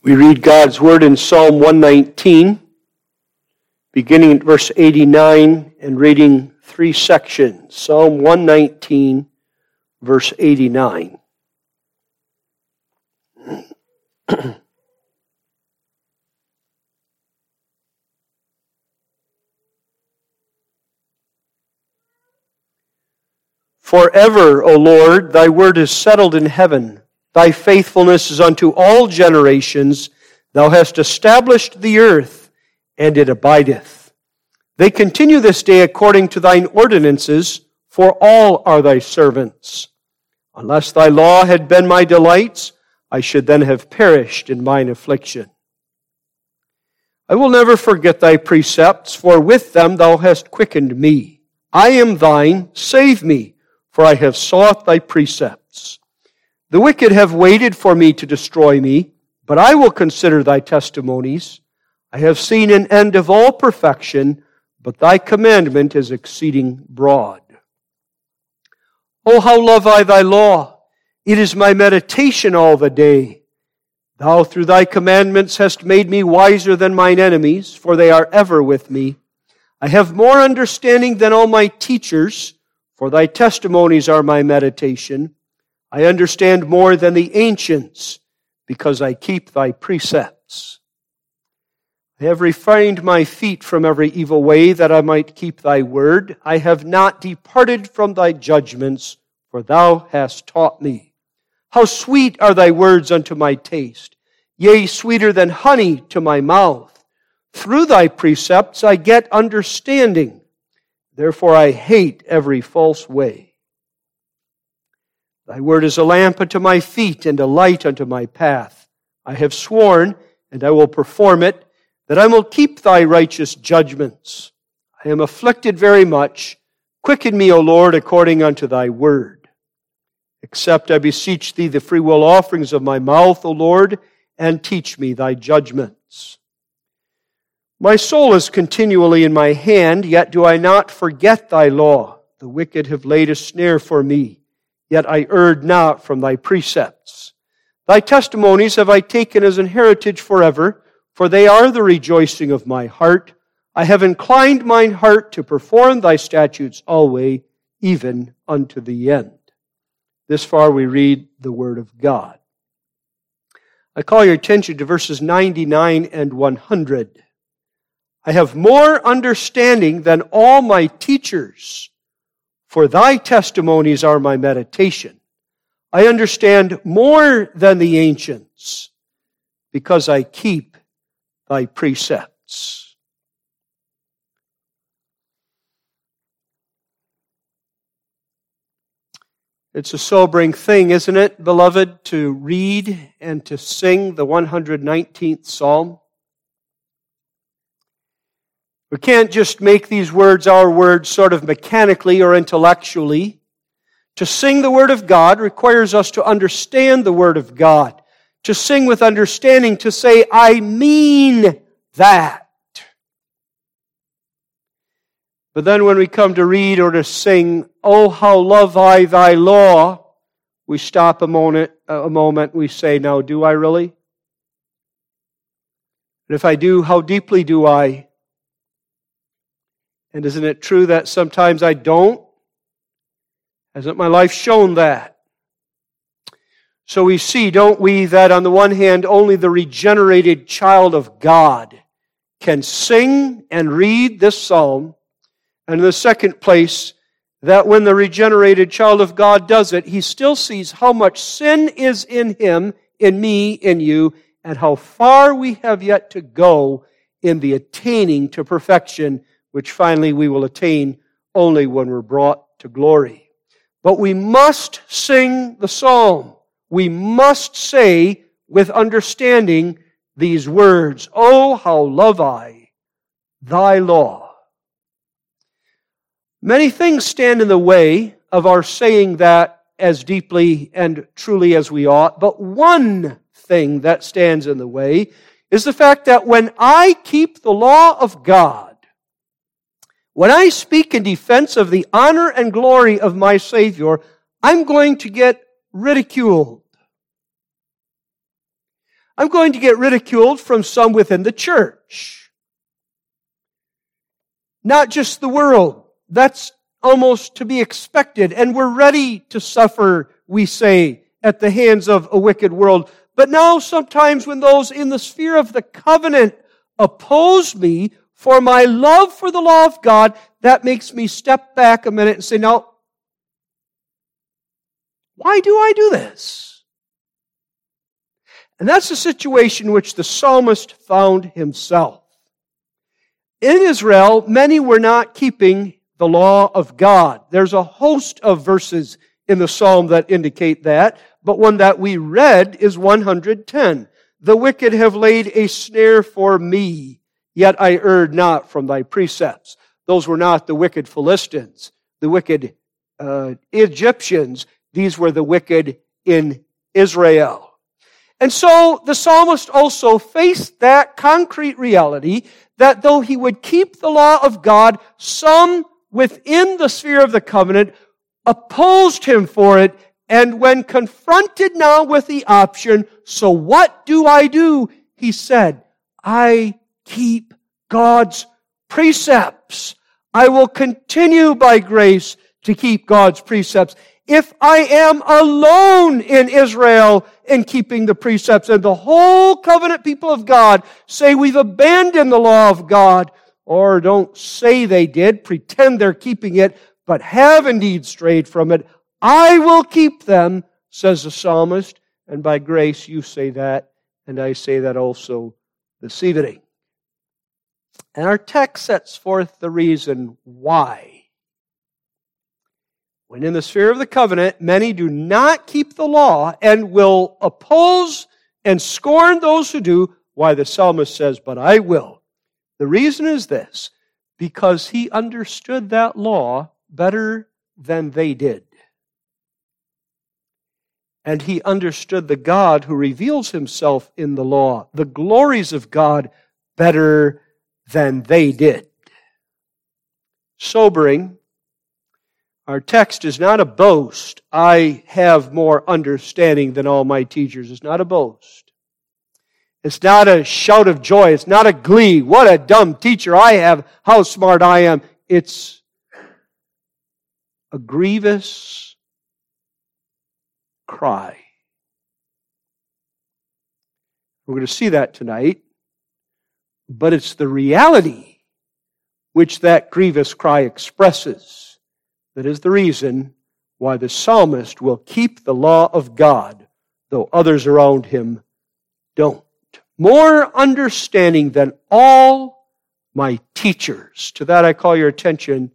We read God's word in Psalm 119, beginning at verse 89 and reading three sections. Psalm 119, verse 89. Forever, O Lord, thy word is settled in heaven. Thy faithfulness is unto all generations. Thou hast established the earth, and it abideth. They continue this day according to thine ordinances, for all are thy servants. Unless thy law had been my delights, I should then have perished in mine affliction. I will never forget thy precepts, for with them thou hast quickened me. I am thine, save me, for I have sought thy precepts. The wicked have waited for me to destroy me, but I will consider thy testimonies. I have seen an end of all perfection, but thy commandment is exceeding broad. Oh, how love I thy law! It is my meditation all the day. Thou through thy commandments hast made me wiser than mine enemies, for they are ever with me. I have more understanding than all my teachers, for thy testimonies are my meditation. I understand more than the ancients because I keep thy precepts. I have refrained my feet from every evil way that I might keep thy word. I have not departed from thy judgments, for thou hast taught me. How sweet are thy words unto my taste, yea, sweeter than honey to my mouth. Through thy precepts I get understanding. Therefore I hate every false way. Thy word is a lamp unto my feet and a light unto my path. I have sworn, and I will perform it, that I will keep thy righteous judgments. I am afflicted very much. Quicken me, O Lord, according unto thy word. Accept, I beseech thee, the freewill offerings of my mouth, O Lord, and teach me thy judgments. My soul is continually in my hand, yet do I not forget thy law. The wicked have laid a snare for me yet I erred not from thy precepts. Thy testimonies have I taken as an heritage forever, for they are the rejoicing of my heart. I have inclined mine heart to perform thy statutes always, even unto the end. This far we read the word of God. I call your attention to verses 99 and 100. I have more understanding than all my teachers for thy testimonies are my meditation. I understand more than the ancients because I keep thy precepts. It's a sobering thing, isn't it, beloved, to read and to sing the 119th Psalm? We can't just make these words our words sort of mechanically or intellectually. To sing the Word of God requires us to understand the Word of God. To sing with understanding, to say, I mean that. But then when we come to read or to sing, Oh, how love I thy law, we stop a moment, a moment, we say, Now, do I really? And if I do, how deeply do I? And isn't it true that sometimes I don't? Hasn't my life shown that? So we see, don't we, that on the one hand, only the regenerated child of God can sing and read this psalm. And in the second place, that when the regenerated child of God does it, he still sees how much sin is in him, in me, in you, and how far we have yet to go in the attaining to perfection which finally we will attain only when we're brought to glory. But we must sing the psalm. We must say with understanding these words, Oh, how love I thy law. Many things stand in the way of our saying that as deeply and truly as we ought, but one thing that stands in the way is the fact that when I keep the law of God, when I speak in defense of the honor and glory of my Savior, I'm going to get ridiculed. I'm going to get ridiculed from some within the church. Not just the world. That's almost to be expected. And we're ready to suffer, we say, at the hands of a wicked world. But now sometimes when those in the sphere of the covenant oppose me for my love for the law of God, that makes me step back a minute and say, now, why do I do this? And that's the situation which the psalmist found himself. In Israel, many were not keeping the law of God. There's a host of verses in the psalm that indicate that, but one that we read is 110. The wicked have laid a snare for me Yet I erred not from thy precepts. Those were not the wicked Philistines, the wicked uh, Egyptians. These were the wicked in Israel. And so the psalmist also faced that concrete reality that though he would keep the law of God, some within the sphere of the covenant opposed him for it. And when confronted now with the option, so what do I do? He said, I keep God's precepts. I will continue by grace to keep God's precepts. If I am alone in Israel in keeping the precepts and the whole covenant people of God say we've abandoned the law of God, or don't say they did, pretend they're keeping it, but have indeed strayed from it, I will keep them, says the psalmist, and by grace you say that, and I say that also this evening. And our text sets forth the reason why. When in the sphere of the covenant, many do not keep the law and will oppose and scorn those who do, why the psalmist says, But I will. The reason is this because he understood that law better than they did. And he understood the God who reveals himself in the law, the glories of God, better than they did. Sobering. Our text is not a boast. I have more understanding than all my teachers. It's not a boast. It's not a shout of joy. It's not a glee. What a dumb teacher I have. How smart I am. It's a grievous cry. We're going to see that tonight but it's the reality which that grievous cry expresses that is the reason why the psalmist will keep the law of God, though others around him don't. More understanding than all my teachers. To that I call your attention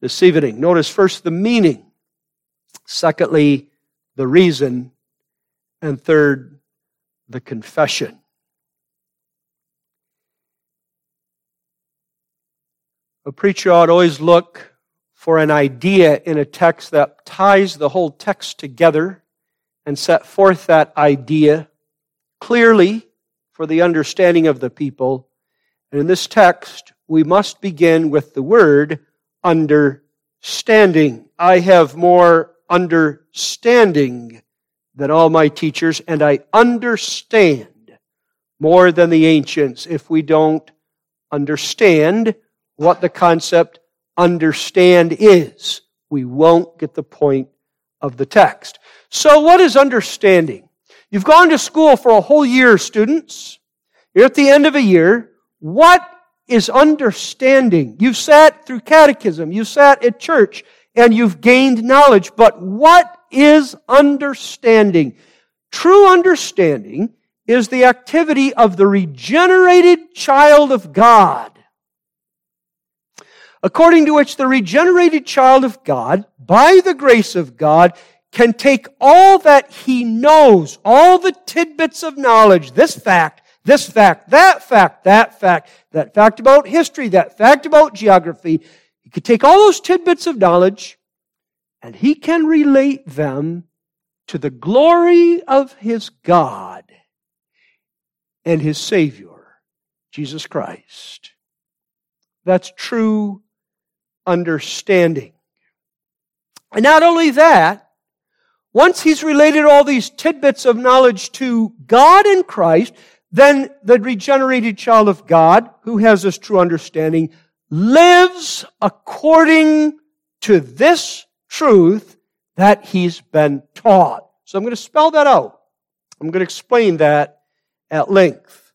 this evening. Notice first the meaning, secondly, the reason, and third, the confession. A preacher ought always look for an idea in a text that ties the whole text together and set forth that idea clearly for the understanding of the people. And in this text, we must begin with the word understanding. I have more understanding than all my teachers, and I understand more than the ancients. If we don't understand, what the concept understand is. We won't get the point of the text. So what is understanding? You've gone to school for a whole year, students. You're at the end of a year. What is understanding? You've sat through catechism. You sat at church and you've gained knowledge. But what is understanding? True understanding is the activity of the regenerated child of God according to which the regenerated child of God, by the grace of God, can take all that he knows, all the tidbits of knowledge, this fact, this fact, that fact, that fact, that fact about history, that fact about geography. He could take all those tidbits of knowledge and he can relate them to the glory of his God and his Savior, Jesus Christ. That's true understanding. And not only that, Once he's related all these tidbits of knowledge to God in Christ, then the regenerated child of God, who has this true understanding, lives according to this truth that he's been taught. So I'm going to spell that out. I'm going to explain that at length.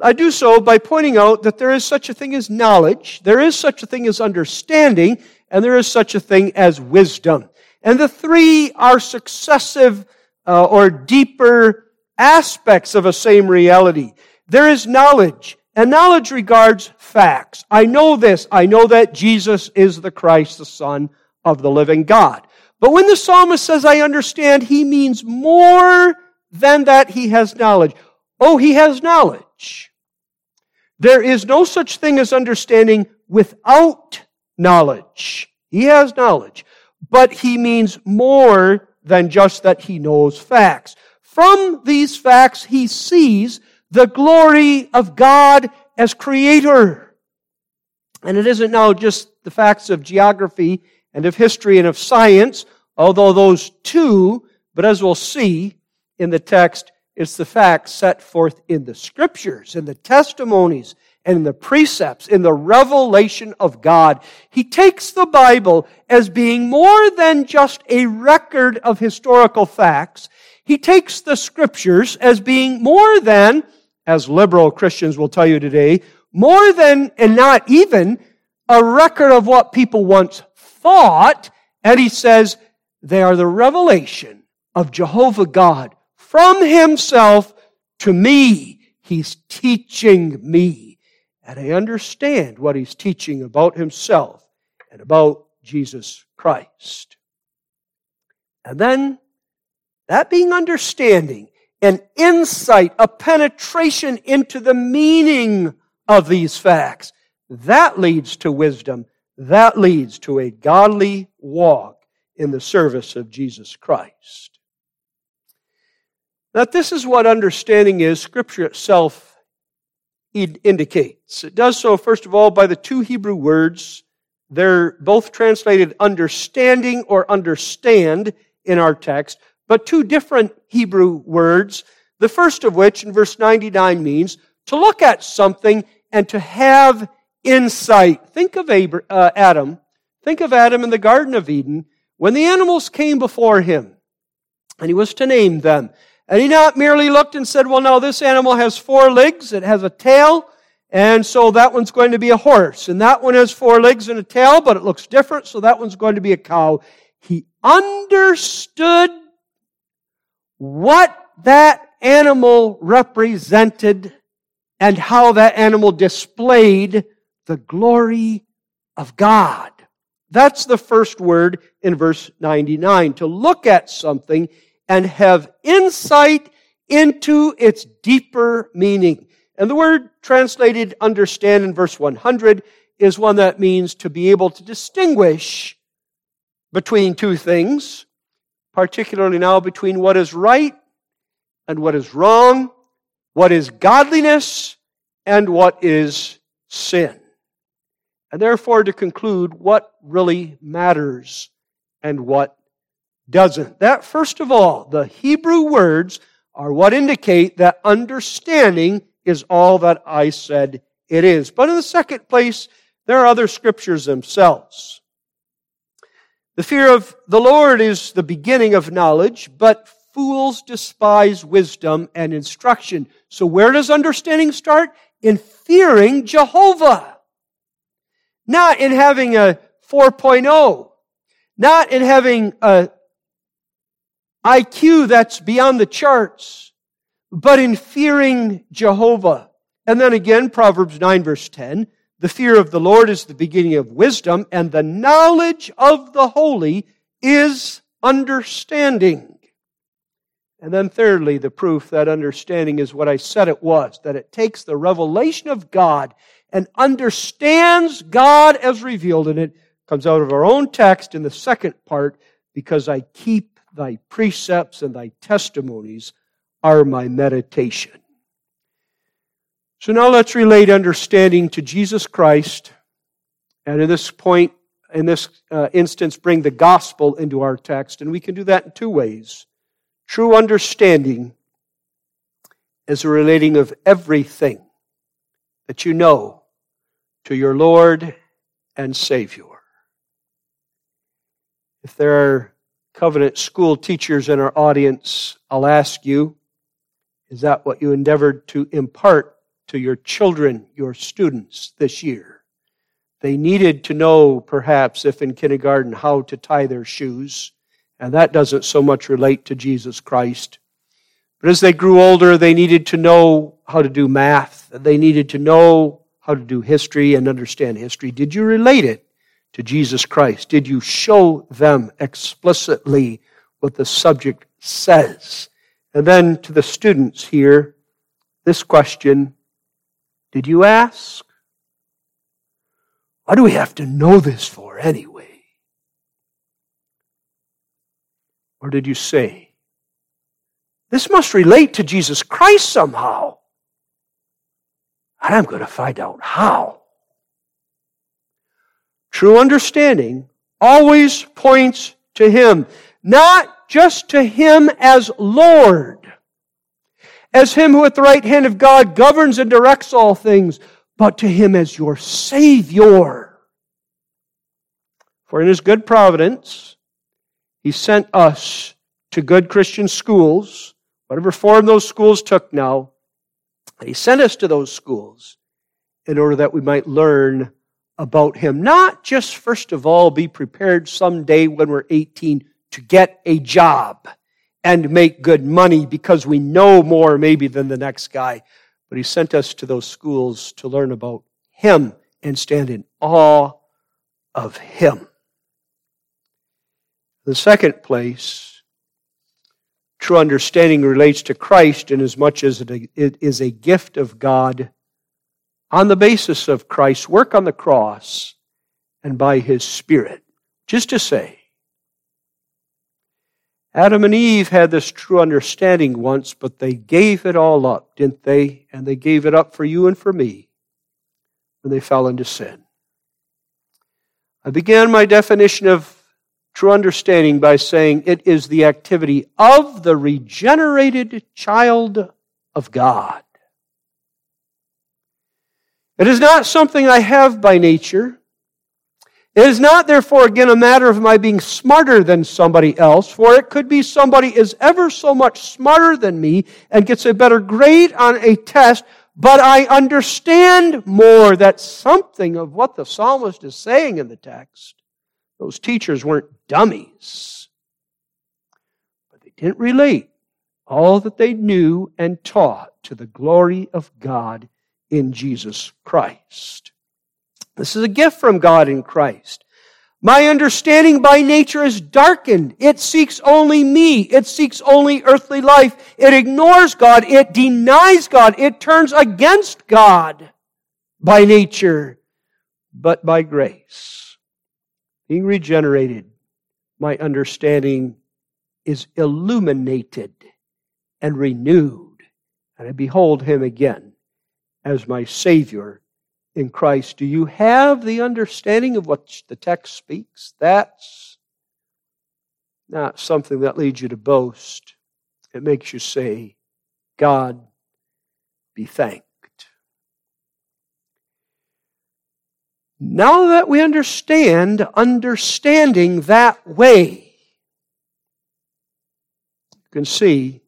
I do so by pointing out that there is such a thing as knowledge, there is such a thing as understanding, and there is such a thing as wisdom. And the three are successive uh, or deeper aspects of a same reality. There is knowledge, and knowledge regards facts. I know this. I know that Jesus is the Christ, the Son of the living God. But when the psalmist says, I understand, he means more than that he has knowledge. Oh, he has knowledge. There is no such thing as understanding without knowledge. He has knowledge. But he means more than just that he knows facts. From these facts, he sees the glory of God as creator. And it isn't now just the facts of geography and of history and of science, although those two, but as we'll see in the text, it's the facts set forth in the scriptures, in the testimonies, and in the precepts, in the revelation of God. He takes the Bible as being more than just a record of historical facts. He takes the scriptures as being more than, as liberal Christians will tell you today, more than and not even a record of what people once thought. And he says they are the revelation of Jehovah God from himself to me. He's teaching me. And I understand what he's teaching about himself and about Jesus Christ. And then that being understanding, an insight, a penetration into the meaning of these facts, that leads to wisdom. That leads to a godly walk in the service of Jesus Christ. That this is what understanding is, Scripture itself indicates. It does so, first of all, by the two Hebrew words. They're both translated understanding or understand in our text, but two different Hebrew words. The first of which, in verse 99, means to look at something and to have insight. Think of uh, Adam. Think of Adam in the Garden of Eden when the animals came before him and he was to name them. And he not merely looked and said, well, now this animal has four legs, it has a tail, and so that one's going to be a horse. And that one has four legs and a tail, but it looks different, so that one's going to be a cow. He understood what that animal represented and how that animal displayed the glory of God. That's the first word in verse 99. To look at something and have insight into its deeper meaning. And the word translated understand in verse 100 is one that means to be able to distinguish between two things, particularly now between what is right and what is wrong, what is godliness and what is sin. And therefore to conclude what really matters and what doesn't. That, first of all, the Hebrew words are what indicate that understanding is all that I said it is. But in the second place, there are other scriptures themselves. The fear of the Lord is the beginning of knowledge, but fools despise wisdom and instruction. So where does understanding start? In fearing Jehovah. Not in having a 4.0. Not in having a IQ that's beyond the charts, but in fearing Jehovah. And then again, Proverbs 9 verse 10, the fear of the Lord is the beginning of wisdom, and the knowledge of the holy is understanding. And then thirdly, the proof that understanding is what I said it was, that it takes the revelation of God and understands God as revealed in it, comes out of our own text in the second part, because I keep thy precepts and thy testimonies are my meditation. So now let's relate understanding to Jesus Christ. And at this point, in this uh, instance, bring the gospel into our text. And we can do that in two ways. True understanding is a relating of everything that you know to your Lord and Savior. If there are covenant school teachers in our audience, I'll ask you, is that what you endeavored to impart to your children, your students this year? They needed to know, perhaps, if in kindergarten, how to tie their shoes, and that doesn't so much relate to Jesus Christ. But as they grew older, they needed to know how to do math. They needed to know how to do history and understand history. Did you relate it to Jesus Christ? Did you show them explicitly what the subject says? And then to the students here, this question Did you ask? Why do we have to know this for anyway? Or did you say, This must relate to Jesus Christ somehow? And I'm going to find out how. True understanding always points to Him, not just to Him as Lord, as Him who at the right hand of God governs and directs all things, but to Him as your Savior. For in His good providence, He sent us to good Christian schools, whatever form those schools took now. He sent us to those schools in order that we might learn about Him. Not just, first of all, be prepared someday when we're 18 to get a job and make good money because we know more maybe than the next guy. But He sent us to those schools to learn about Him and stand in awe of Him. The second place, true understanding relates to Christ in as much as it is a gift of God on the basis of Christ's work on the cross and by his Spirit. Just to say, Adam and Eve had this true understanding once, but they gave it all up, didn't they? And they gave it up for you and for me when they fell into sin. I began my definition of true understanding by saying it is the activity of the regenerated child of God. It is not something I have by nature. It is not, therefore, again, a matter of my being smarter than somebody else, for it could be somebody is ever so much smarter than me and gets a better grade on a test, but I understand more that something of what the psalmist is saying in the text. Those teachers weren't dummies, but they didn't relate all that they knew and taught to the glory of God in Jesus Christ. This is a gift from God in Christ. My understanding by nature is darkened. It seeks only me. It seeks only earthly life. It ignores God. It denies God. It turns against God by nature, but by grace. Being regenerated, my understanding is illuminated and renewed, and I behold Him again as my Savior in Christ. Do you have the understanding of what the text speaks? That's not something that leads you to boast. It makes you say, God be thanked. Now that we understand understanding that way, you can see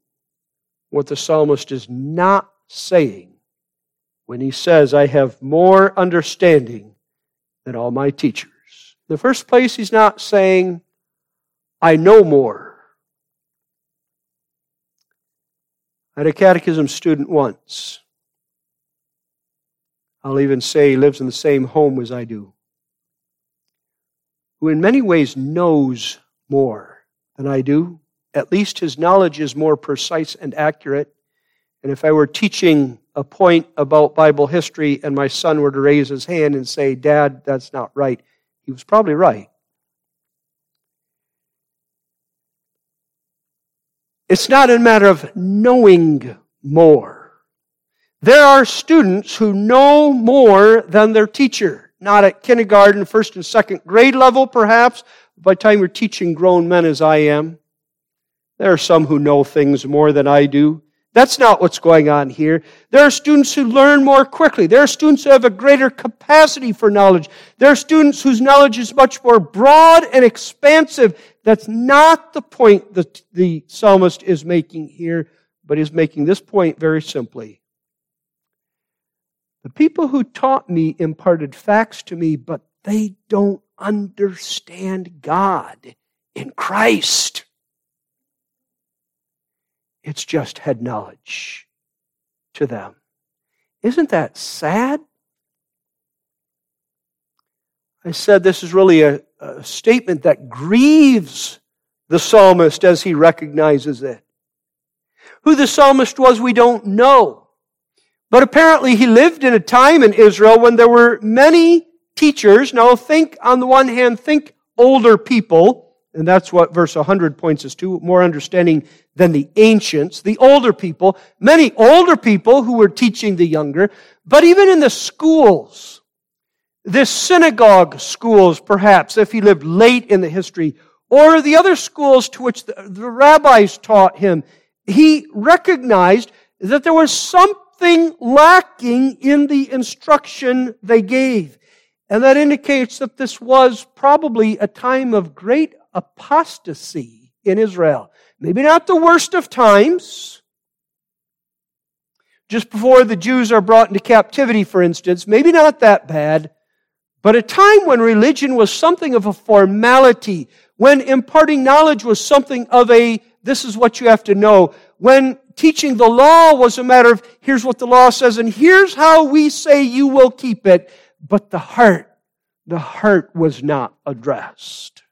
what the psalmist is not saying when he says, I have more understanding than all my teachers. In the first place, he's not saying, I know more. I had a catechism student once. I'll even say he lives in the same home as I do, who in many ways knows more than I do. At least his knowledge is more precise and accurate. And if I were teaching a point about Bible history and my son were to raise his hand and say, Dad, that's not right, he was probably right. It's not a matter of knowing more. There are students who know more than their teacher. not at kindergarten, first and second grade level perhaps, by the time you're teaching grown men as I am. There are some who know things more than I do. That's not what's going on here. There are students who learn more quickly. There are students who have a greater capacity for knowledge. There are students whose knowledge is much more broad and expansive. That's not the point that the psalmist is making here, but is making this point very simply. The people who taught me imparted facts to me, but they don't understand God in Christ. It's just head knowledge to them. Isn't that sad? I said this is really a, a, statement that grieves the psalmist as he recognizes it. Who the psalmist was, we don't know. But apparently he lived in a time in Israel when there were many teachers. Now think, on the one hand, think older people and that's what verse 100 points us to, more understanding than the ancients, the older people, many older people who were teaching the younger, but even in the schools, the synagogue schools, perhaps, if he lived late in the history, or the other schools to which the, the rabbis taught him, he recognized that there was something lacking in the instruction they gave. And that indicates that this was probably a time of great apostasy in Israel. Maybe not the worst of times. Just before the Jews are brought into captivity, for instance, maybe not that bad, but a time when religion was something of a formality, when imparting knowledge was something of a, this is what you have to know, when teaching the law was a matter of, here's what the law says, and here's how we say you will keep it, but the heart, the heart was not addressed.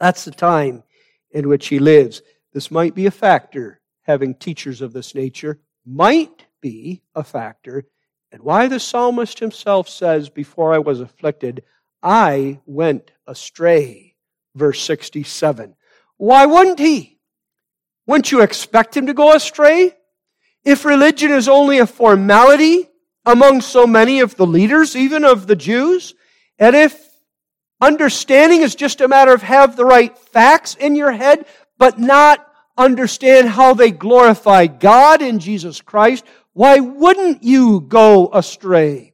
That's the time in which he lives. This might be a factor, having teachers of this nature might be a factor, and why the psalmist himself says, Before I was afflicted, I went astray. Verse 67. Why wouldn't he? Wouldn't you expect him to go astray? If religion is only a formality among so many of the leaders, even of the Jews, and if Understanding is just a matter of have the right facts in your head, but not understand how they glorify God in Jesus Christ. Why wouldn't you go astray?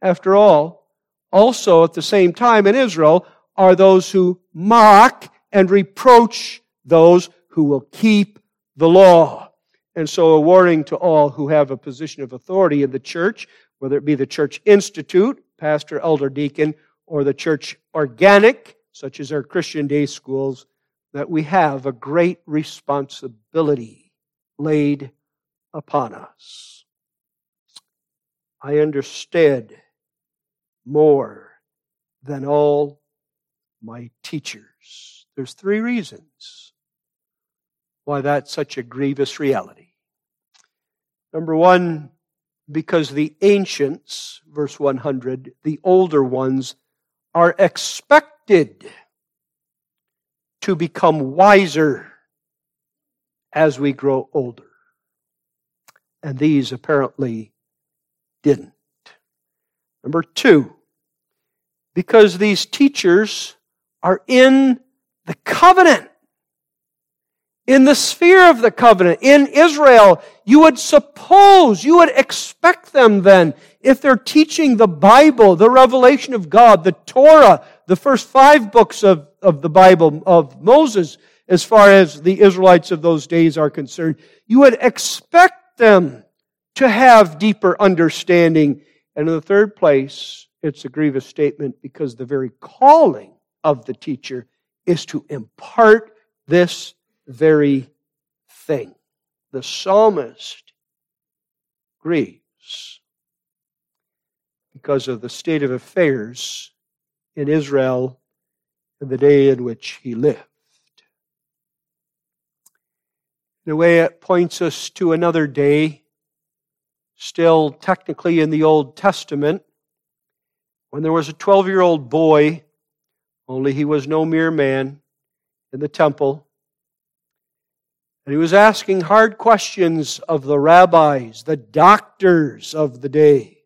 After all, also at the same time in Israel are those who mock and reproach those who will keep the law. And so a warning to all who have a position of authority in the church, whether it be the church institute, pastor, elder, deacon, or the church organic, such as our Christian day schools, that we have a great responsibility laid upon us. I understood more than all my teachers. There's three reasons why that's such a grievous reality. Number one, because the ancients, verse 100, the older ones, are expected to become wiser as we grow older. And these apparently didn't. Number two, because these teachers are in the covenant in the sphere of the covenant, in Israel, you would suppose, you would expect them then, if they're teaching the Bible, the revelation of God, the Torah, the first five books of, of the Bible of Moses, as far as the Israelites of those days are concerned, you would expect them to have deeper understanding. And in the third place, it's a grievous statement because the very calling of the teacher is to impart this very thing. The psalmist grieves because of the state of affairs in Israel in the day in which he lived. In a way, it points us to another day, still technically in the Old Testament, when there was a 12 year old boy, only he was no mere man, in the temple and he was asking hard questions of the rabbis, the doctors of the day.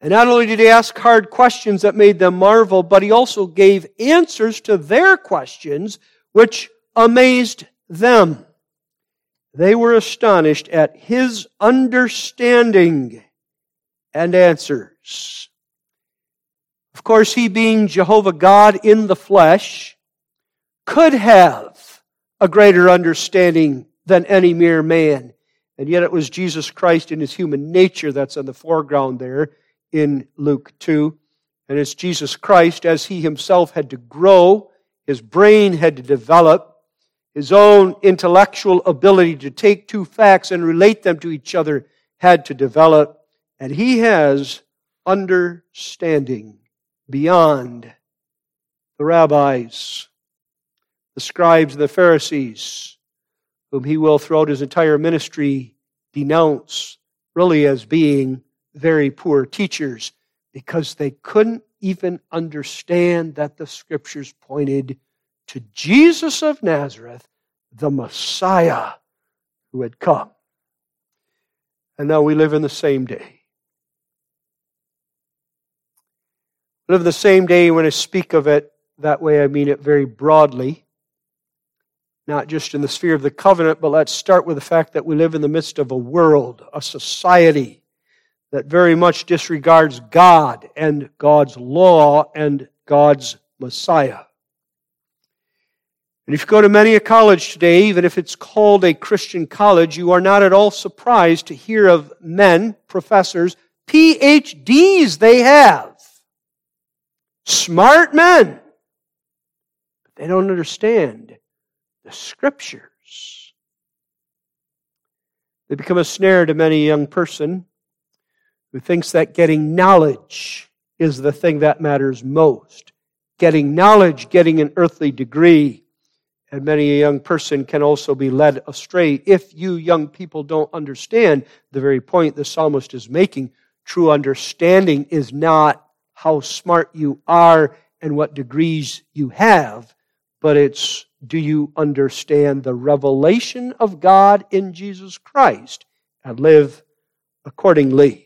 And not only did he ask hard questions that made them marvel, but he also gave answers to their questions, which amazed them. They were astonished at his understanding and answers. Of course, he being Jehovah God in the flesh could have a greater understanding than any mere man. And yet it was Jesus Christ in his human nature that's on the foreground there in Luke 2. And it's Jesus Christ as he himself had to grow, his brain had to develop, his own intellectual ability to take two facts and relate them to each other had to develop. And he has understanding beyond the rabbis, the scribes, and the Pharisees, whom he will throughout his entire ministry denounce really as being very poor teachers because they couldn't even understand that the scriptures pointed to Jesus of Nazareth, the Messiah who had come. And now we live in the same day. Live in the same day when I speak of it that way, I mean it very broadly not just in the sphere of the covenant, but let's start with the fact that we live in the midst of a world, a society that very much disregards God and God's law and God's Messiah. And if you go to many a college today, even if it's called a Christian college, you are not at all surprised to hear of men, professors, PhDs they have. Smart men. But they don't understand the scriptures. They become a snare to many a young person who thinks that getting knowledge is the thing that matters most. Getting knowledge, getting an earthly degree. And many a young person can also be led astray if you young people don't understand the very point the psalmist is making. True understanding is not how smart you are and what degrees you have, but it's do you understand the revelation of God in Jesus Christ and live accordingly?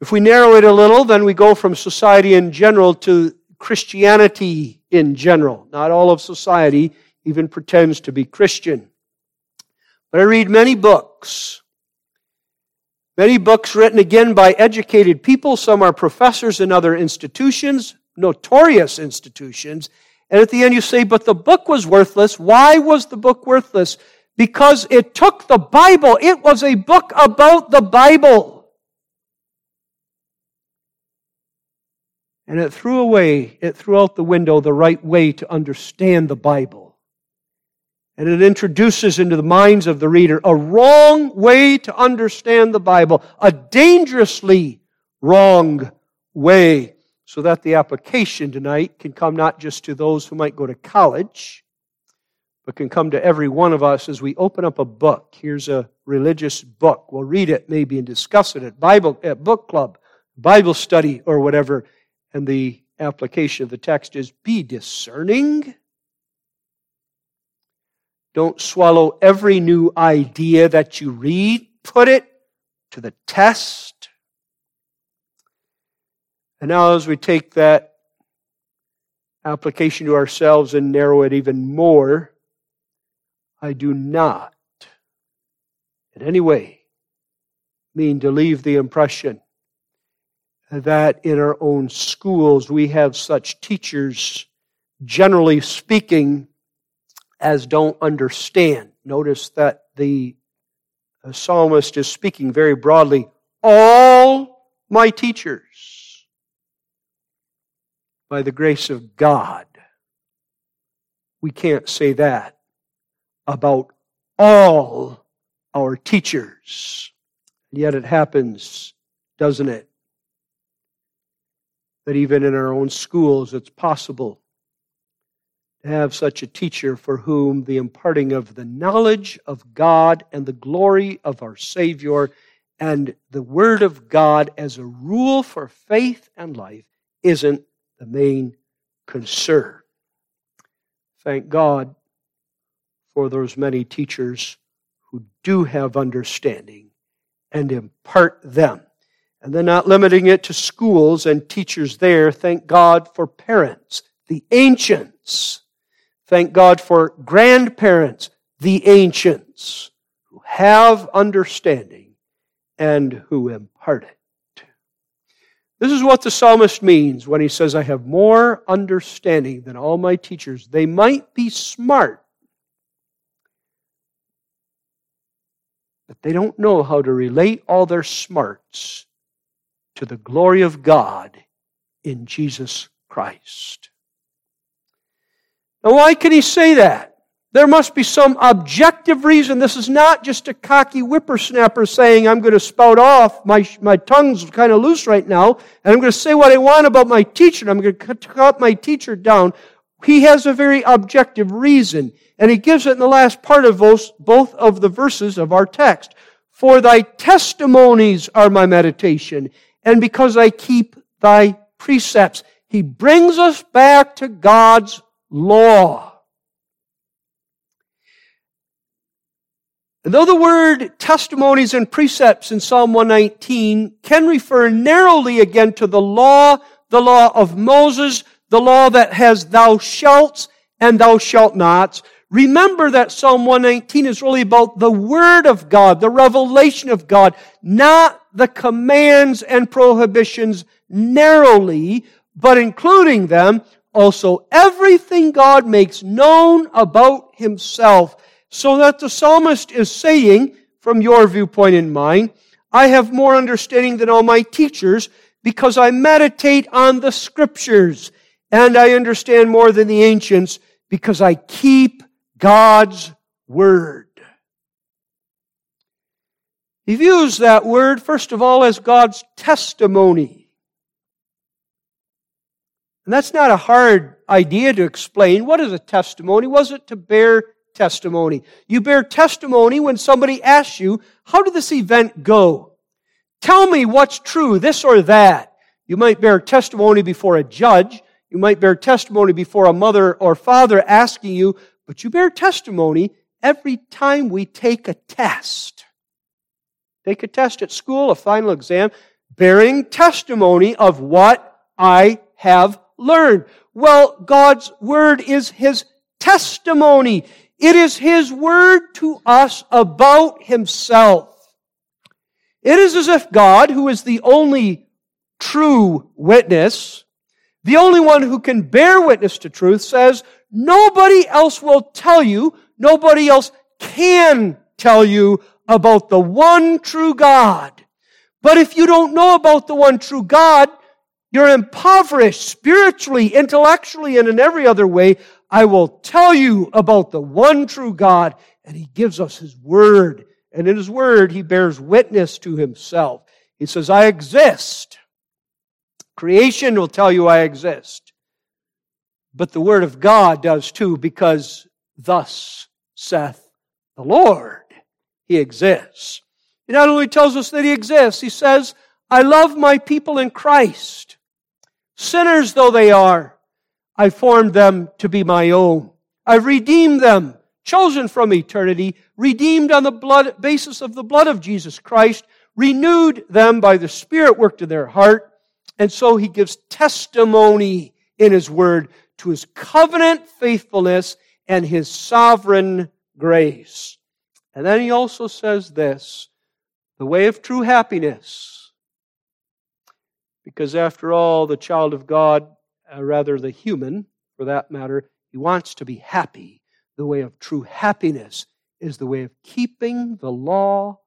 If we narrow it a little, then we go from society in general to Christianity in general. Not all of society even pretends to be Christian. But I read many books. Many books written again by educated people. Some are professors in other institutions, notorious institutions, and at the end you say, but the book was worthless. Why was the book worthless? Because it took the Bible. It was a book about the Bible. And it threw away, it threw out the window the right way to understand the Bible. And it introduces into the minds of the reader a wrong way to understand the Bible, a dangerously wrong way so that the application tonight can come not just to those who might go to college, but can come to every one of us as we open up a book. Here's a religious book. We'll read it maybe and discuss it at Bible at book club, Bible study, or whatever. And the application of the text is be discerning. Don't swallow every new idea that you read. Put it to the test. And now, as we take that application to ourselves and narrow it even more, I do not in any way mean to leave the impression that in our own schools we have such teachers, generally speaking, as don't understand. Notice that the uh, psalmist is speaking very broadly. All my teachers by the grace of God. We can't say that about all our teachers. Yet it happens, doesn't it? That even in our own schools, it's possible to have such a teacher for whom the imparting of the knowledge of God and the glory of our Savior and the Word of God as a rule for faith and life isn't the main concern. Thank God for those many teachers who do have understanding and impart them. And then not limiting it to schools and teachers there. Thank God for parents, the ancients. Thank God for grandparents, the ancients, who have understanding and who impart it. This is what the psalmist means when he says, I have more understanding than all my teachers. They might be smart, but they don't know how to relate all their smarts to the glory of God in Jesus Christ. Now, why can he say that? There must be some objective reason. This is not just a cocky whippersnapper saying, I'm going to spout off. My, my tongue's kind of loose right now, and I'm going to say what I want about my teacher. I'm going to cut my teacher down. He has a very objective reason, and he gives it in the last part of both, both of the verses of our text. For thy testimonies are my meditation, and because I keep thy precepts. He brings us back to God's law. Though the word testimonies and precepts in Psalm 119 can refer narrowly again to the law, the law of Moses, the law that has thou shalt and thou shalt not, remember that Psalm 119 is really about the Word of God, the revelation of God, not the commands and prohibitions narrowly, but including them also everything God makes known about Himself so that the psalmist is saying, from your viewpoint in mind, I have more understanding than all my teachers because I meditate on the scriptures and I understand more than the ancients because I keep God's word. He views that word, first of all, as God's testimony. And that's not a hard idea to explain. What is a testimony? Was it to bear testimony. You bear testimony when somebody asks you, how did this event go? Tell me what's true, this or that. You might bear testimony before a judge. You might bear testimony before a mother or father asking you, but you bear testimony every time we take a test. Take a test at school, a final exam, bearing testimony of what I have learned. Well, God's Word is His testimony. It is His word to us about Himself. It is as if God, who is the only true witness, the only one who can bear witness to truth, says, nobody else will tell you, nobody else can tell you about the one true God. But if you don't know about the one true God, you're impoverished spiritually, intellectually, and in every other way. I will tell you about the one true God. And he gives us his word. And in his word, he bears witness to himself. He says, I exist. Creation will tell you I exist. But the word of God does too, because thus saith the Lord. He exists. He not only tells us that he exists, he says, I love my people in Christ, sinners though they are. I formed them to be my own. I've redeemed them, chosen from eternity, redeemed on the blood, basis of the blood of Jesus Christ, renewed them by the Spirit worked in their heart. And so he gives testimony in his word to his covenant faithfulness and his sovereign grace. And then he also says this, the way of true happiness. Because after all, the child of God uh, rather the human, for that matter, he wants to be happy. The way of true happiness is the way of keeping the law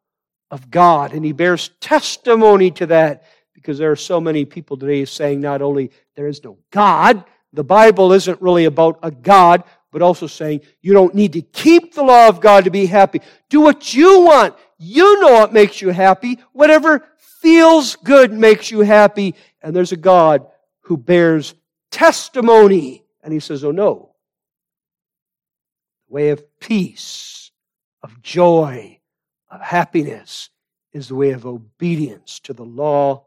of God. And he bears testimony to that because there are so many people today saying not only there is no God, the Bible isn't really about a God, but also saying you don't need to keep the law of God to be happy. Do what you want. You know what makes you happy. Whatever feels good makes you happy. And there's a God who bears testimony. And he says, Oh no. The way of peace, of joy, of happiness is the way of obedience to the law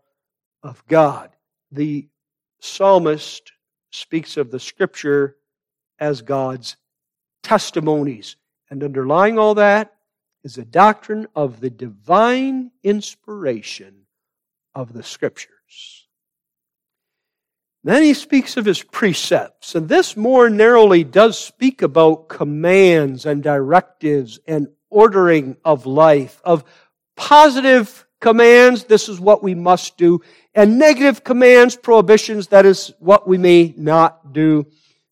of God. The psalmist speaks of the scripture as God's testimonies. And underlying all that is the doctrine of the divine inspiration of the Scriptures. Then he speaks of his precepts, and this more narrowly does speak about commands and directives and ordering of life, of positive commands, this is what we must do, and negative commands, prohibitions, that is what we may not do.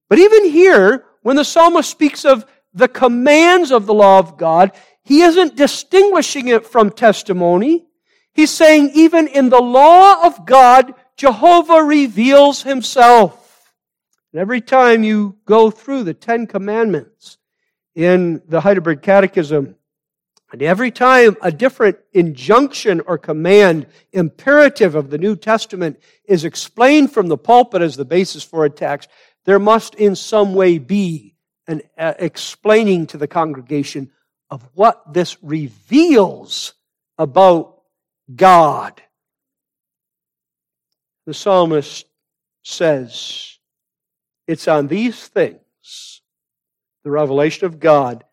But even here, when the psalmist speaks of the commands of the law of God, he isn't distinguishing it from testimony. He's saying even in the law of God, Jehovah reveals himself. And every time you go through the Ten Commandments in the Heidelberg Catechism, and every time a different injunction or command, imperative of the New Testament is explained from the pulpit as the basis for a text, there must in some way be an uh, explaining to the congregation of what this reveals about God. The psalmist says, It's on these things, the revelation of God,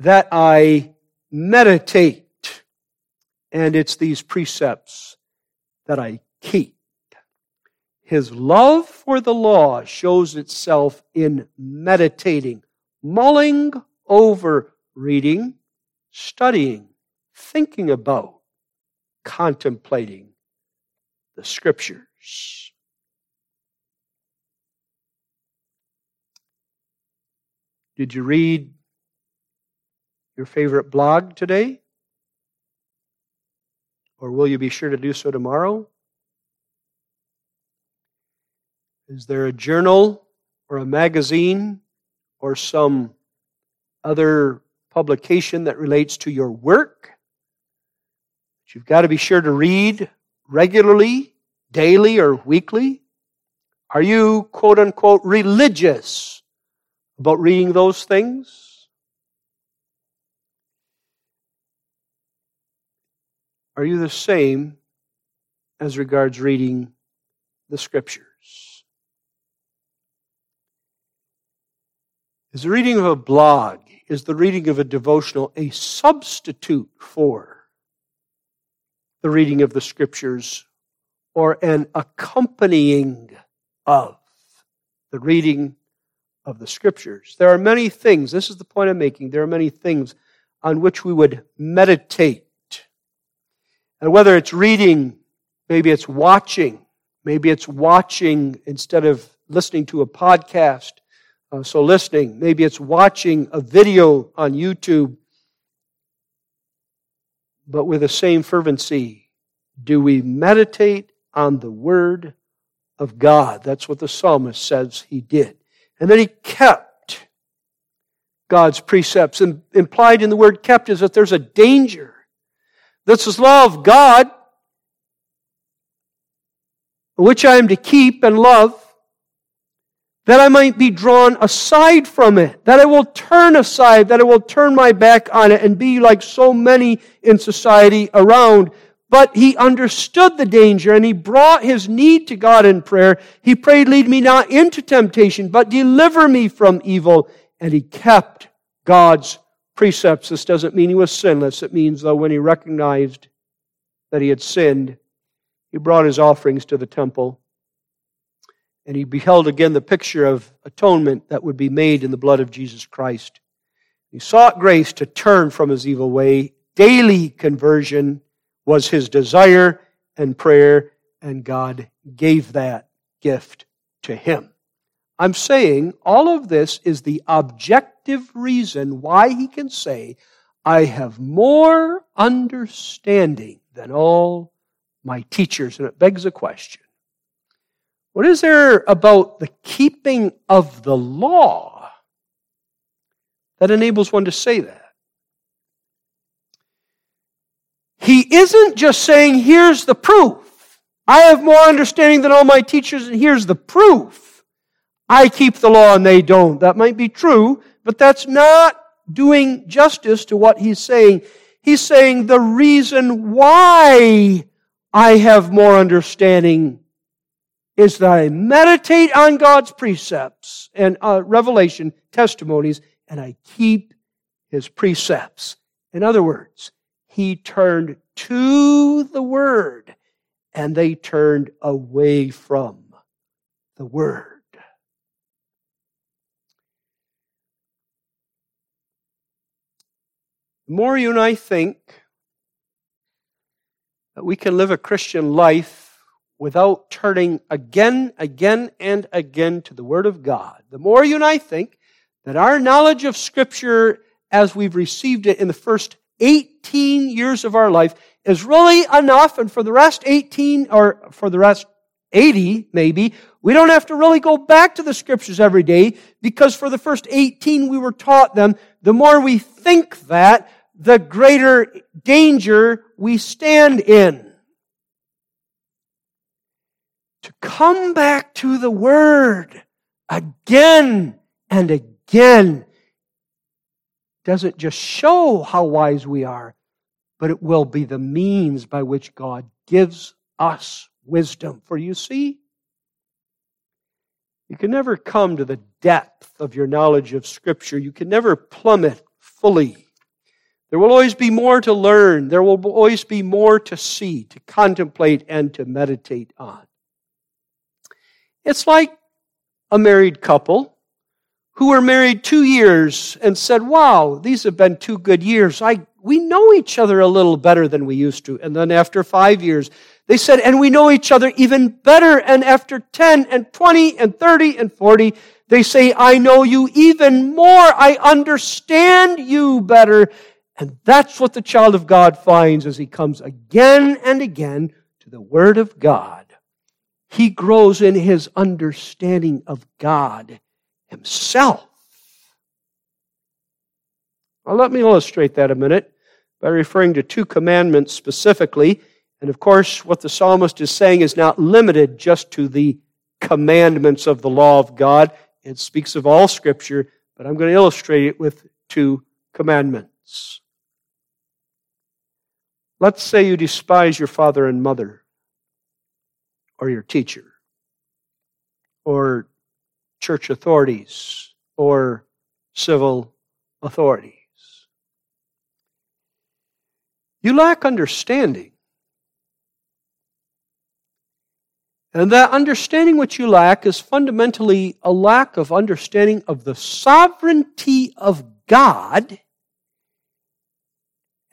that I meditate. And it's these precepts that I keep. His love for the law shows itself in meditating, mulling over, reading, studying, thinking about, contemplating the scriptures. Did you read your favorite blog today? Or will you be sure to do so tomorrow? Is there a journal or a magazine or some other publication that relates to your work that you've got to be sure to read regularly, daily, or weekly? Are you, quote unquote, religious about reading those things? Are you the same as regards reading the Scriptures? Is the reading of a blog, is the reading of a devotional a substitute for the reading of the Scriptures or an accompanying of the reading of the Scriptures? There are many things, this is the point I'm making, there are many things on which we would meditate and whether it's reading, maybe it's watching, maybe it's watching instead of listening to a podcast. Uh, so listening, maybe it's watching a video on YouTube. But with the same fervency, do we meditate on the Word of God? That's what the psalmist says he did. And then he kept God's precepts. And implied in the word kept is that there's a danger this is law of God, which I am to keep and love, that I might be drawn aside from it, that I will turn aside, that I will turn my back on it and be like so many in society around. But he understood the danger and he brought his need to God in prayer. He prayed, lead me not into temptation, but deliver me from evil. And he kept God's precepts. This doesn't mean he was sinless. It means, though, when he recognized that he had sinned, he brought his offerings to the temple. And he beheld again the picture of atonement that would be made in the blood of Jesus Christ. He sought grace to turn from his evil way. Daily conversion was his desire and prayer, and God gave that gift to him. I'm saying all of this is the objective reason why he can say, I have more understanding than all my teachers. And it begs a question. What is there about the keeping of the law that enables one to say that? He isn't just saying, here's the proof. I have more understanding than all my teachers, and here's the proof. I keep the law and they don't. That might be true, but that's not doing justice to what he's saying. He's saying the reason why I have more understanding is that I meditate on God's precepts and uh, revelation testimonies and I keep his precepts. In other words, he turned to the word and they turned away from the Word. The more you and I think that we can live a Christian life without turning again, again, and again to the Word of God, the more you and I think that our knowledge of Scripture as we've received it in the first 18 years of our life is really enough, and for the rest 18, or for the rest 80 maybe, we don't have to really go back to the Scriptures every day because for the first 18 we were taught them. The more we think that, the greater danger we stand in. To come back to the Word again and again doesn't just show how wise we are, but it will be the means by which God gives us wisdom. For you see, you can never come to the depth of your knowledge of Scripture. You can never plummet fully there will always be more to learn. There will always be more to see, to contemplate, and to meditate on. It's like a married couple who were married two years and said, Wow, these have been two good years. I, we know each other a little better than we used to. And then after five years, they said, And we know each other even better. And after 10 and 20 and 30 and 40, they say, I know you even more. I understand you better. And that's what the child of God finds as he comes again and again to the Word of God. He grows in his understanding of God himself. Well, let me illustrate that a minute by referring to two commandments specifically. And of course, what the psalmist is saying is not limited just to the commandments of the law of God. It speaks of all Scripture, but I'm going to illustrate it with two commandments. Let's say you despise your father and mother, or your teacher, or church authorities, or civil authorities. You lack understanding. And that understanding which you lack is fundamentally a lack of understanding of the sovereignty of God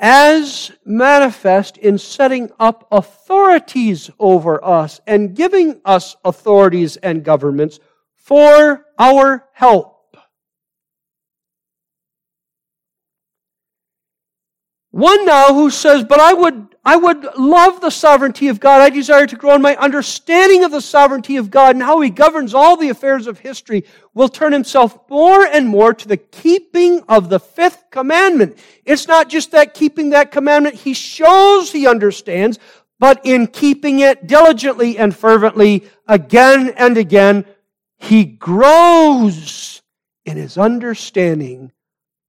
as manifest in setting up authorities over us and giving us authorities and governments for our help. One now who says, but I would, I would love the sovereignty of God. I desire to grow in my understanding of the sovereignty of God and how He governs all the affairs of history will turn himself more and more to the keeping of the fifth commandment. It's not just that keeping that commandment he shows he understands, but in keeping it diligently and fervently again and again, he grows in his understanding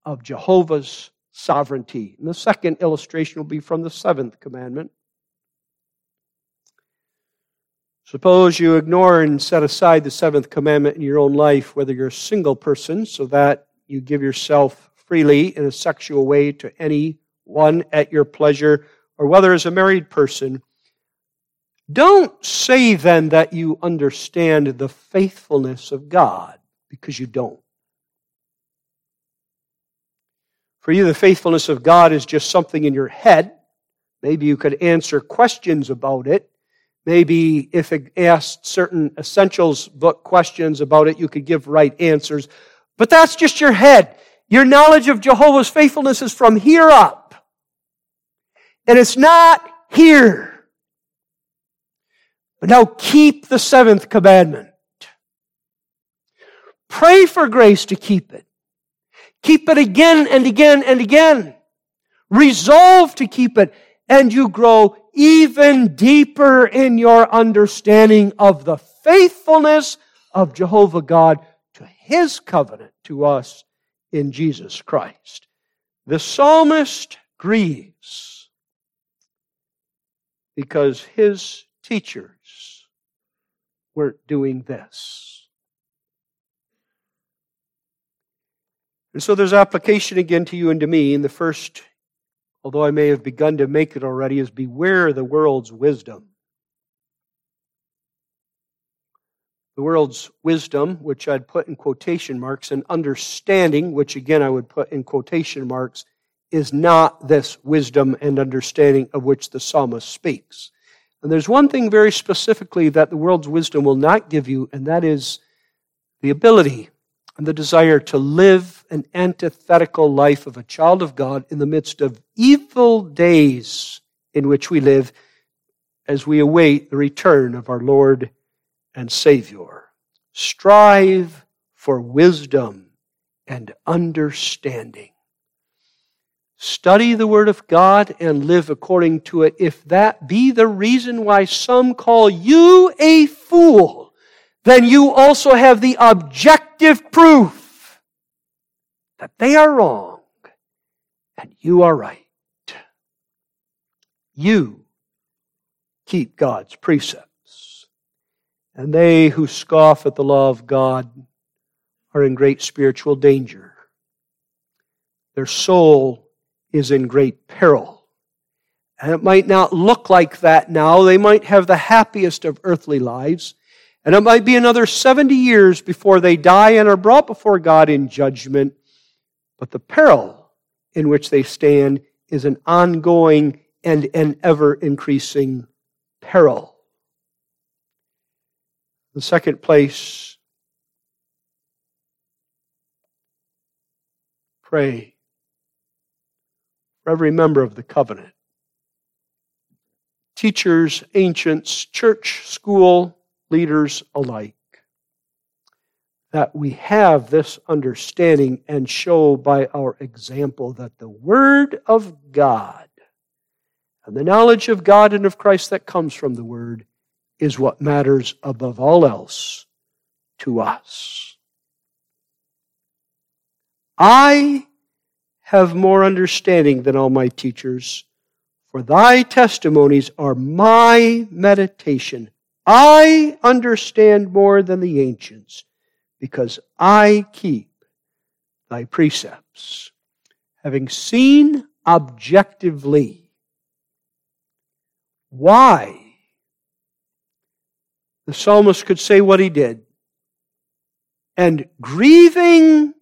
of Jehovah's sovereignty. And the second illustration will be from the seventh commandment. Suppose you ignore and set aside the seventh commandment in your own life, whether you're a single person, so that you give yourself freely in a sexual way to any one at your pleasure, or whether as a married person. Don't say then that you understand the faithfulness of God, because you don't. For you, the faithfulness of God is just something in your head. Maybe you could answer questions about it. Maybe if asked certain essentials book questions about it, you could give right answers. But that's just your head. Your knowledge of Jehovah's faithfulness is from here up. And it's not here. But now keep the seventh commandment. Pray for grace to keep it. Keep it again and again and again. Resolve to keep it, and you grow even deeper in your understanding of the faithfulness of Jehovah God to his covenant to us in Jesus Christ. The psalmist grieves because his teachers weren't doing this. And so there's application again to you and to me. And the first, although I may have begun to make it already, is beware the world's wisdom. The world's wisdom, which I'd put in quotation marks, and understanding, which again I would put in quotation marks, is not this wisdom and understanding of which the psalmist speaks. And there's one thing very specifically that the world's wisdom will not give you, and that is the ability and the desire to live an antithetical life of a child of God in the midst of evil days in which we live as we await the return of our Lord and Savior. Strive for wisdom and understanding. Study the Word of God and live according to it, if that be the reason why some call you a fool, then you also have the objective proof that they are wrong and you are right. You keep God's precepts, and they who scoff at the law of God are in great spiritual danger. Their soul is in great peril. And it might not look like that now. They might have the happiest of earthly lives. And it might be another 70 years before they die and are brought before God in judgment. But the peril in which they stand is an ongoing and an ever increasing peril. The second place, pray for every member of the covenant. Teachers, ancients, church, school, leaders alike. That we have this understanding and show by our example that the Word of God and the knowledge of God and of Christ that comes from the Word is what matters above all else to us. I have more understanding than all my teachers, for thy testimonies are my meditation. I understand more than the ancients, because I keep thy precepts. Having seen objectively why the psalmist could say what he did, and grieving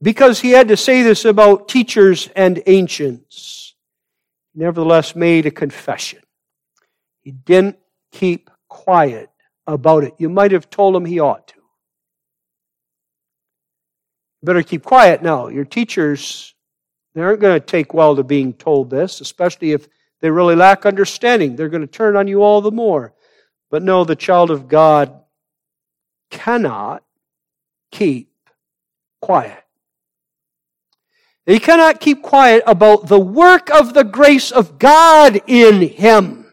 because he had to say this about teachers and ancients, nevertheless made a confession. He didn't keep quiet about it. You might have told him he ought to. better keep quiet now. Your teachers, they aren't going to take well to being told this, especially if they really lack understanding. They're going to turn on you all the more. But no, the child of God cannot keep quiet. He cannot keep quiet about the work of the grace of God in him.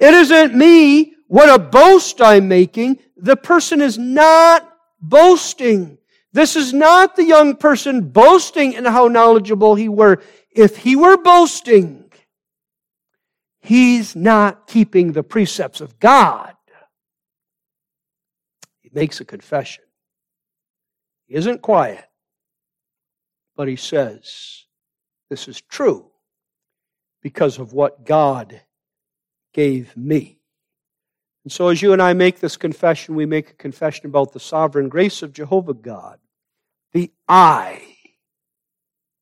It isn't me, what a boast I'm making. The person is not boasting. This is not the young person boasting in how knowledgeable he were. If he were boasting, he's not keeping the precepts of God. He makes a confession. He isn't quiet. But he says, this is true because of what God gave me. And so, as you and I make this confession, we make a confession about the sovereign grace of Jehovah God. The I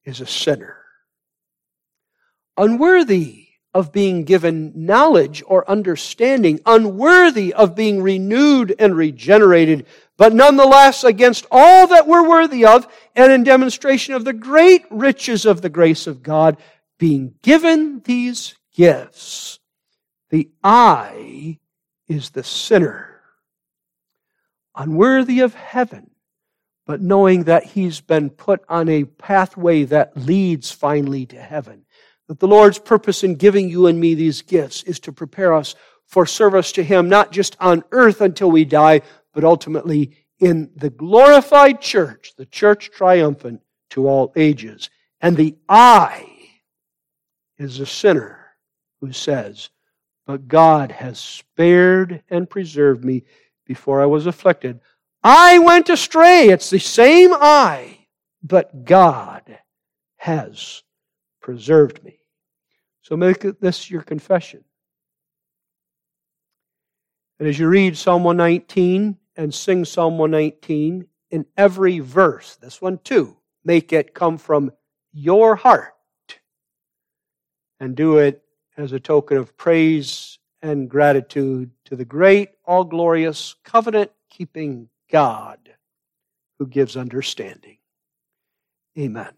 is a sinner, unworthy of being given knowledge or understanding, unworthy of being renewed and regenerated, but nonetheless against all that we're worthy of, and in demonstration of the great riches of the grace of God, being given these gifts. The I is the sinner, unworthy of heaven, but knowing that he's been put on a pathway that leads finally to heaven. That the Lord's purpose in giving you and me these gifts is to prepare us for service to Him, not just on earth until we die, but ultimately in the glorified church, the church triumphant to all ages. And the I is a sinner who says, But God has spared and preserved me before I was afflicted. I went astray. It's the same I, but God has preserved me. So make this your confession. And as you read Psalm 119 and sing Psalm 119, in every verse, this one too, make it come from your heart and do it as a token of praise and gratitude to the great, all glorious, covenant keeping God who gives understanding. Amen.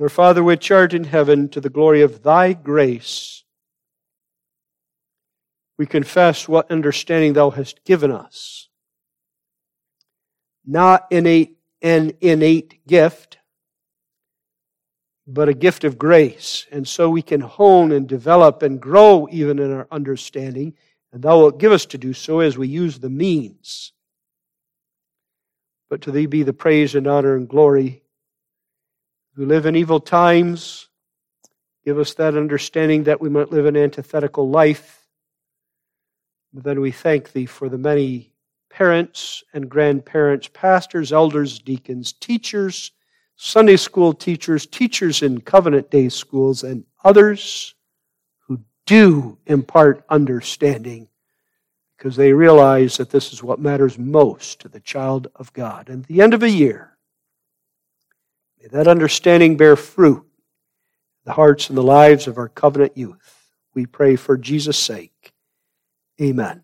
Our Father which art in heaven, to the glory of thy grace, we confess what understanding thou hast given us. Not innate, an innate gift, but a gift of grace. And so we can hone and develop and grow even in our understanding. And thou wilt give us to do so as we use the means. But to thee be the praise and honor and glory. We live in evil times. Give us that understanding that we might live an antithetical life. But then we thank thee for the many parents and grandparents, pastors, elders, deacons, teachers, Sunday school teachers, teachers in covenant day schools, and others who do impart understanding because they realize that this is what matters most to the child of God. And at the end of a year, may that understanding bear fruit the hearts and the lives of our covenant youth. We pray for Jesus' sake. Amen.